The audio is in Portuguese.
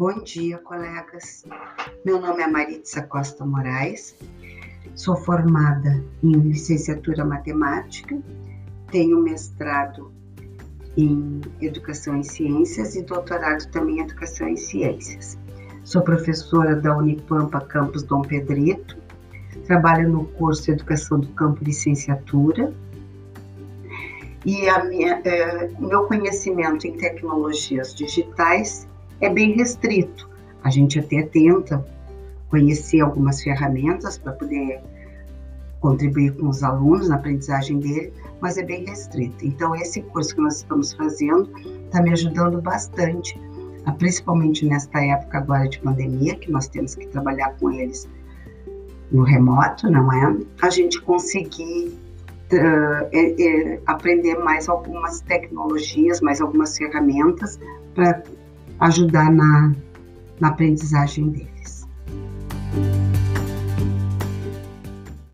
Bom dia, colegas. Meu nome é Maritza Costa Moraes, sou formada em licenciatura matemática, tenho mestrado em educação em ciências e doutorado também em educação em ciências. Sou professora da Unipampa Campus Dom Pedrito, trabalho no curso Educação do Campo Licenciatura e minha, é, meu conhecimento em tecnologias digitais é bem restrito. A gente até tenta conhecer algumas ferramentas para poder contribuir com os alunos na aprendizagem dele, mas é bem restrito. Então, esse curso que nós estamos fazendo está me ajudando bastante, principalmente nesta época agora de pandemia, que nós temos que trabalhar com eles no remoto, não é? A gente conseguir uh, é, é, aprender mais algumas tecnologias, mais algumas ferramentas para ajudar na, na aprendizagem deles.